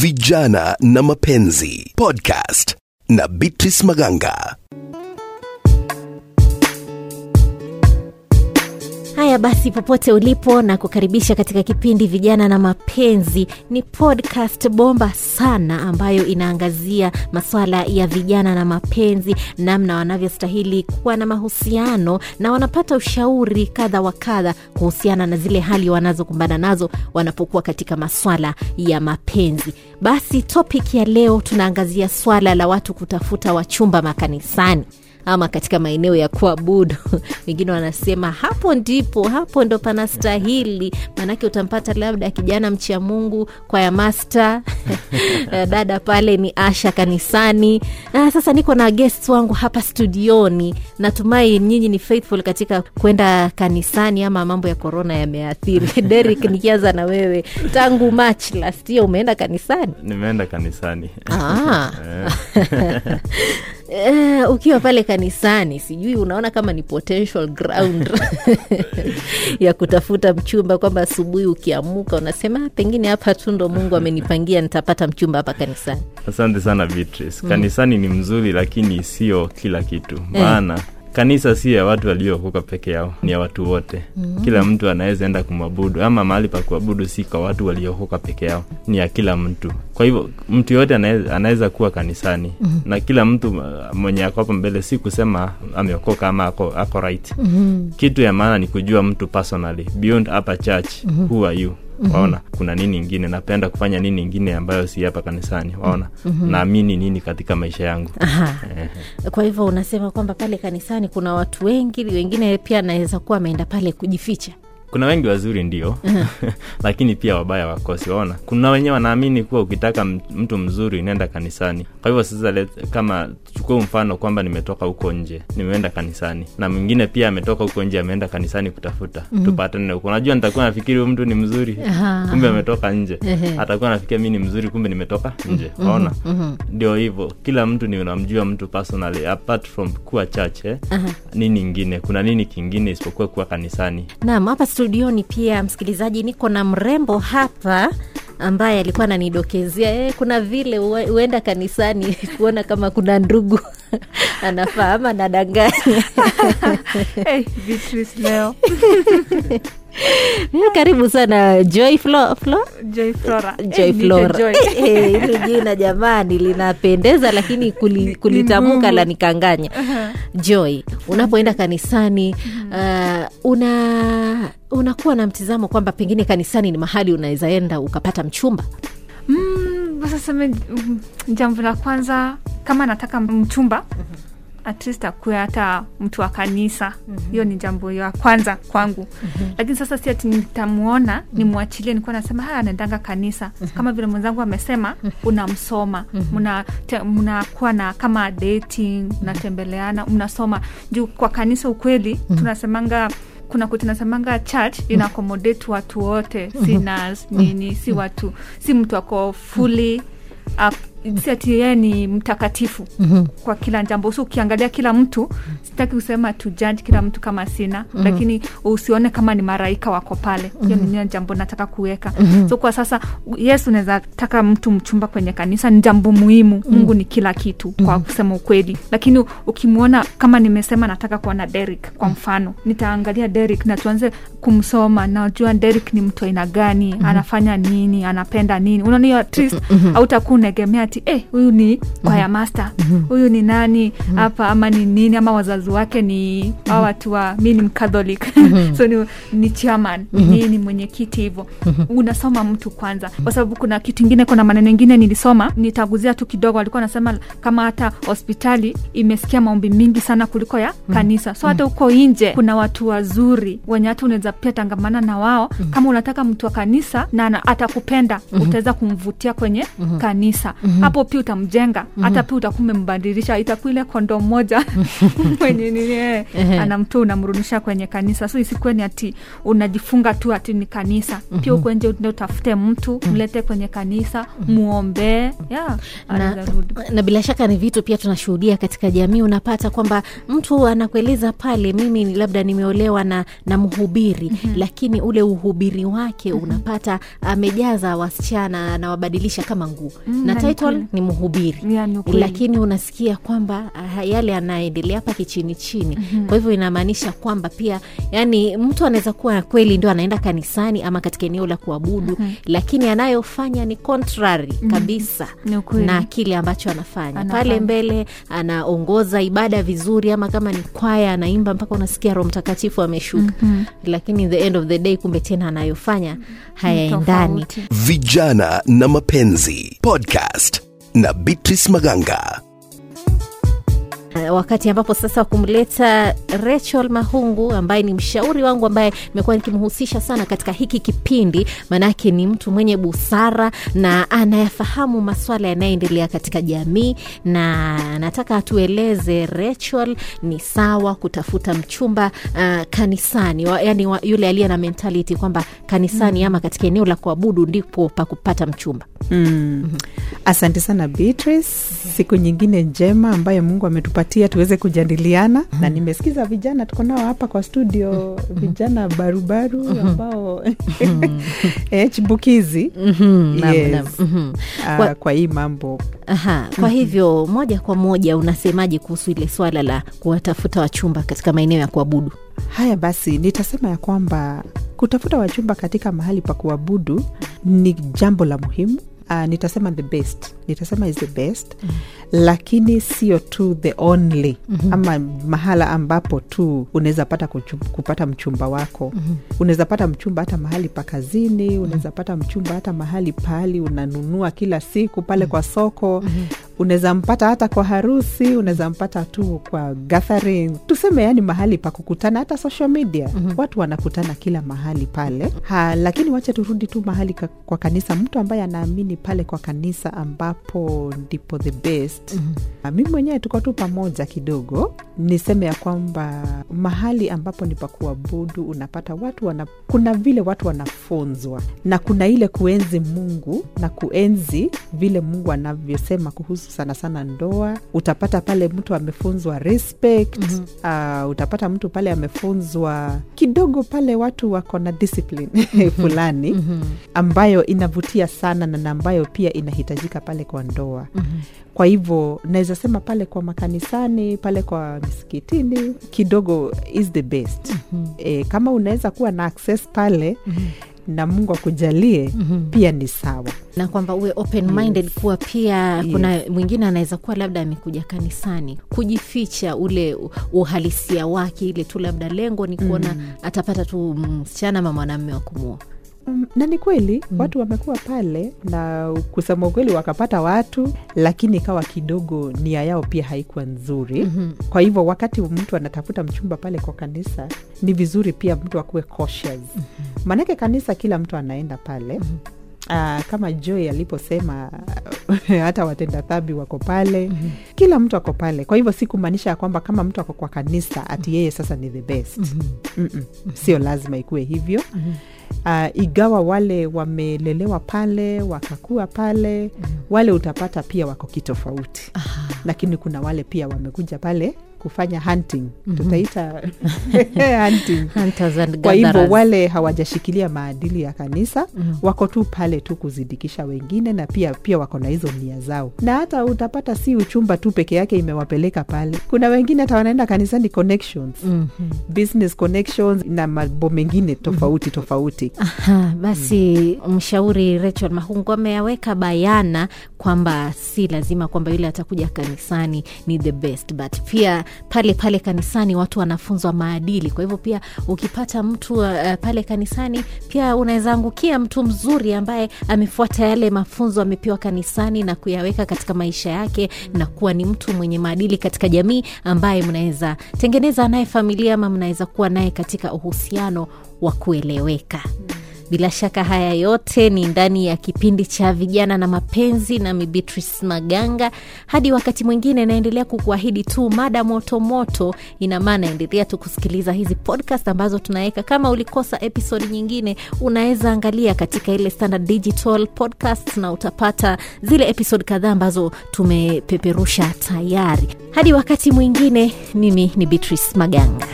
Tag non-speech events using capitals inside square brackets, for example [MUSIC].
vijana na mapenzi podcast na Beatrice Maganga. Haya basi, popote ulipo na kukaribisha katika kipindi Vijana na Mapenzi. Ni podcast bomba sana ambayo inaangazia masuala ya vijana na mapenzi, namna wanavyostahili kuwa na mahusiano na wanapata ushauri kadha wa kadha kuhusiana na zile hali wanazokumbana nazo wanapokuwa katika maswala ya mapenzi. Basi topic ya leo tunaangazia swala la watu kutafuta wachumba makanisani ama katika maeneo ya kuabudu. [LAUGHS] Wengine wanasema hapo ndipo hapo ndo panastahili. Maanake utampata labda kijana mcha mungu kwaya masta [LAUGHS] dada pale ni asha kanisani. Na sasa niko na guest wangu hapa studioni. Natumai nyinyi ni faithful katika kwenda kanisani ama mambo ya korona yameathiri. [LAUGHS] Derik nikianza na wewe tangu march last year umeenda kanisani? Nimeenda kanisani. Ah. Uh, ukiwa pale kanisani sijui unaona kama ni potential ground [LAUGHS] ya kutafuta mchumba kwamba asubuhi ukiamuka unasema "Ah, pengine hapa tu ndo mungu amenipangia nitapata mchumba hapa kanisani. Asante sana beatrice. Kanisani ni mzuri lakini sio kila kitu. Maana kanisa si ya watu waliookoka peke yao ni ya watu wote mm. kila mtu anaweza enda kumwabudu ama mahali pa kuabudu si kwa watu waliookoka peke yao ni ya kila mtu kwa hivyo mtu yoyote anaweza, kuwa kanisani mm. na kila mtu uh, mwenye ako hapo mbele si kusema ameokoka ama ako, ako right mm. kitu ya maana ni kujua mtu personally beyond upper church mm-hmm. who are you waona? Kuna nini ingine? Napenda kufanya nini ingine ambayo si hapa kanisani? Waona? Mm-hmm. naamini nini katika maisha yangu? Kwa hivyo unasema kwamba pale kanisani kuna watu wengi wengine pia anaweza kuwa ameenda pale kujificha kuna wengi wazuri ndio. [LAUGHS] [LAUGHS] Lakini pia wabaya wakosi waona. Kuna wenyewe wanaamini kuwa ukitaka mtu mzuri nenda kanisani. Kwa hivyo sasa let, kama chukue mfano kwamba nimetoka huko nje nimeenda kanisani. Na mwingine pia ametoka huko nje ameenda kanisani kutafuta. Mm-hmm. tupatane huko. Unajua nitakuwa nafikiri huyu mtu ni mzuri. Kumbe ametoka nje. Atakuwa nafikiria mi ni mzuri kumbe nimetoka nje. Waona? Ndio hivyo. Kila mtu ni unamjua mtu personally apart from kuwa chache eh? nini ingine? Kuna nini kingine isipokuwa kuwa kanisani? Naam, hapa studioni pia msikilizaji, niko na mrembo hapa ambaye alikuwa ananidokezea e, kuna vile ue- huenda kanisani [LAUGHS] kuona kama kuna ndugu [LAUGHS] anafaa ama nadanganya. [LAUGHS] hey, Beatrice leo Eh, Karibu sana Joy Flo, Flo? Joy Flora. Joy Eh, Flora. Eh, eh, Hili jina jamani linapendeza, lakini kuli, kulitamka la nikanganya. Joy, unapoenda kanisani uh, una unakuwa na mtizamo kwamba pengine kanisani ni mahali unaweza enda ukapata mchumba? Mm, sasa mm, jambo la kwanza kama nataka mchumba at least akuwe hata mtu wa kanisa. Hiyo ni jambo ya kwanza kwangu. Lakini sasa si ati nitamuona nimwachilie nikuwa nasema haya anaendanga kanisa. Kama vile mwenzangu amesema unamsoma. Mna te- mnakuwa na kama dating mnatembeleana mnasoma. Juu kwa kanisa ukweli tunasemanga kuna kutinasemanga church ina accommodate watu wote. Si nurse nini si watu si mtu ako fully ati yeye ni mtakatifu mm-hmm. kwa kila jambo so ukiangalia kila mtu sitaki kusema tujaji kila mtu kama sina mm-hmm. lakini usione kama ni maraika wako pale hiyo mm-hmm. ni jambo nataka kuweka mm-hmm. so kwa sasa yes unaweza taka mtu mchumba kwenye kanisa ni jambo muhimu mm-hmm. mungu ni kila kitu mm-hmm. kwa kusema ukweli lakini ukimwona kama nimesema nataka kuona Derek kwa mfano nitaangalia Derek na tuanze kumsoma najua Derek ni mtu aina gani mm-hmm. anafanya nini anapenda nini unaona hiyo at least mm-hmm. hautakuwa unaegemea ati eh, huyu ni kwaya master. Huyu ni nani? Hapa ama ni nini? Ama wazazi wake ni a watu wa mi ni mcatholic. [LAUGHS] So ni, ni chairman. Ni nini mwenyekiti hivyo. Unasoma mtu kwanza. Kwa sababu kuna kitu ingine kuna maneno ingine nilisoma nitaguzia tu kidogo. Alikuwa anasema kama hata hospitali imesikia maombi mingi sana kuliko ya kanisa. So hata huko nje kuna watu wazuri wenye hata unaweza pia tangamana na wao. Kama unataka mtu wa kanisa na atakupenda utaweza kumvutia kwenye kanisa hapo pia utamjenga. Hata pia utakuwa umembadilisha itakuwa ile kondo moja. [LAUGHS] Mwenye nini anamtoa unamrudisha kwenye kanisa. So isikuwe ni ati unajifunga tu ati ni kanisa. Pia uko nje utafute mtu mlete kwenye kanisa muombee yeah, na, na bila shaka ni vitu pia tunashuhudia katika jamii. Unapata kwamba mtu anakueleza pale mimi labda nimeolewa na, na mhubiri mm-hmm. lakini ule uhubiri wake mm-hmm. unapata amejaza wasichana anawabadilisha kama nguo. Mm-hmm. na title kweli. ni mhubiri Yeah, lakini unasikia kwamba ah, yale anaendelea hapa kichini chini mm-hmm. kwa hivyo inamaanisha kwamba pia yani mtu anaweza kuwa kweli ndio anaenda kanisani ama katika eneo la kuabudu mm-hmm. lakini anayofanya ni contrary mm-hmm. kabisa na kile ambacho anafanya Anafanya. pale mbele anaongoza ibada vizuri ama kama ni kwaya anaimba mpaka unasikia roho mtakatifu ameshuka mm-hmm. lakini the end of the day kumbe tena anayofanya hayaendani vijana na mapenzi podcast na beatrice maganga wakati ambapo sasa kumleta Rachel Mahungu ambaye ni mshauri wangu ambaye nimekuwa nikimhusisha sana katika hiki kipindi, maanake ni mtu mwenye busara na anayafahamu maswala yanayoendelea katika jamii, na nataka atueleze Rachel, ni sawa kutafuta mchumba uh, kanisani wa, yani wa, yule aliye na mentality kwamba kanisani mm. ama katika eneo la kuabudu ndipo pa kupata mchumba. Mm. Asante sana Beatrice, siku nyingine njema ambayo Mungu ametupatia tuweze kujadiliana. Na nimesikiza vijana tuko nao hapa kwa studio, [LAUGHS] vijana barubaru ambao [LAUGHS] eh, chibukizi. Yes. mhm. ah, Kwa- kwa hii mambo. Aha, kwa hivyo moja kwa moja unasemaje kuhusu ile swala la kuwatafuta wachumba katika maeneo ya kuabudu? Haya basi, nitasema ya kwamba kutafuta wachumba katika mahali pa kuabudu ni jambo la muhimu. Uh, nitasema the best, nitasema is the best mm. Lakini sio tu the only mm-hmm. Ama mahala ambapo tu unaweza pata kuchu- kupata mchumba wako mm-hmm. Unaweza pata mchumba hata mahali pa kazini, unaweza pata mchumba hata mahali pahali unanunua kila siku pale kwa soko mm-hmm. Unaweza mpata hata kwa harusi, unaweza mpata tu kwa gathering, tuseme yani mahali pa kukutana, hata social media mm-hmm. Watu wanakutana kila mahali pale ha, lakini wache turudi tu mahali ka, kwa kanisa, mtu ambaye anaamini pale kwa kanisa ambapo ndipo the best mm-hmm. mi mwenyewe tuko tu pamoja kidogo, niseme ya kwamba mahali ambapo ni pakuabudu unapata watu wana, kuna vile watu wanafunzwa na kuna ile kuenzi Mungu na kuenzi vile Mungu anavyosema kuhusu sana sana ndoa. Utapata pale mtu amefunzwa respect mm-hmm. uh, utapata mtu pale amefunzwa kidogo pale, watu wako na discipline [LAUGHS] fulani mm-hmm. ambayo inavutia sana na na ambayo pia inahitajika pale kwa ndoa mm-hmm. Kwa hivyo naweza sema pale kwa makanisani, pale kwa misikitini kidogo is the best mm-hmm. E, kama unaweza kuwa na access pale mm-hmm. na Mungu akujalie mm-hmm. pia ni sawa. na kwamba uwe open minded Yes. kuwa pia Yes. kuna mwingine anaweza kuwa labda amekuja kanisani kujificha ule uhalisia wake, ile tu labda lengo ni kuona atapata tu msichana ama mwanamme wa kumua. Mm, na ni kweli mm. watu wamekuwa pale na kusema ukweli wakapata watu, lakini ikawa kidogo nia yao pia haikuwa nzuri mm-hmm. Kwa hivyo wakati mtu anatafuta mchumba pale kwa kanisa, ni vizuri pia mtu akuwe cautious mm-hmm. Maanake kanisa kila mtu anaenda pale mm-hmm. Uh, kama Joy aliposema [LAUGHS] hata watenda dhambi wako pale mm-hmm. Kila mtu ako pale, kwa hivyo si kumaanisha ya kwamba kama mtu ako kwa kanisa ati yeye sasa ni the best mm-hmm. Mm-mm. Sio lazima ikuwe hivyo mm-hmm. Uh, igawa wale wamelelewa pale wakakua pale mm. Wale utapata pia wako kitofauti, lakini kuna wale pia wamekuja pale kufanya hunting mm-hmm. Tutaita [LAUGHS] hunting and kwa hivyo wale hawajashikilia maadili ya kanisa mm. wako tu pale tu kuzidikisha wengine na pia pia wako na hizo nia zao, na hata utapata si uchumba tu peke yake imewapeleka pale. Kuna wengine hata wanaenda kanisani connections Mhm. business connections na mambo mengine tofauti tofauti. Aha, basi mshauri Rachel Mahungu ameyaweka bayana kwamba si lazima kwamba yule atakuja kanisani ni the best, but pia pale pale kanisani watu wanafunzwa maadili. Kwa hivyo pia ukipata mtu uh, pale kanisani pia unaweza angukia mtu mzuri ambaye amefuata yale mafunzo amepewa kanisani na kuyaweka katika maisha yake na kuwa ni mtu mwenye maadili katika jamii ambaye mnaweza tengeneza naye familia ama mnaweza kuwa naye katika uhusiano wa kueleweka bila shaka haya yote ni ndani ya kipindi cha vijana na mapenzi nami beatrice maganga. Hadi wakati mwingine naendelea kukuahidi tu mada moto moto. Ina maana endelea tu kusikiliza hizi podcast ambazo tunaweka kama ulikosa episodi nyingine unaweza angalia katika ile standard digital podcast na utapata zile episode kadhaa ambazo tumepeperusha tayari. Hadi wakati mwingine mimi ni beatrice maganga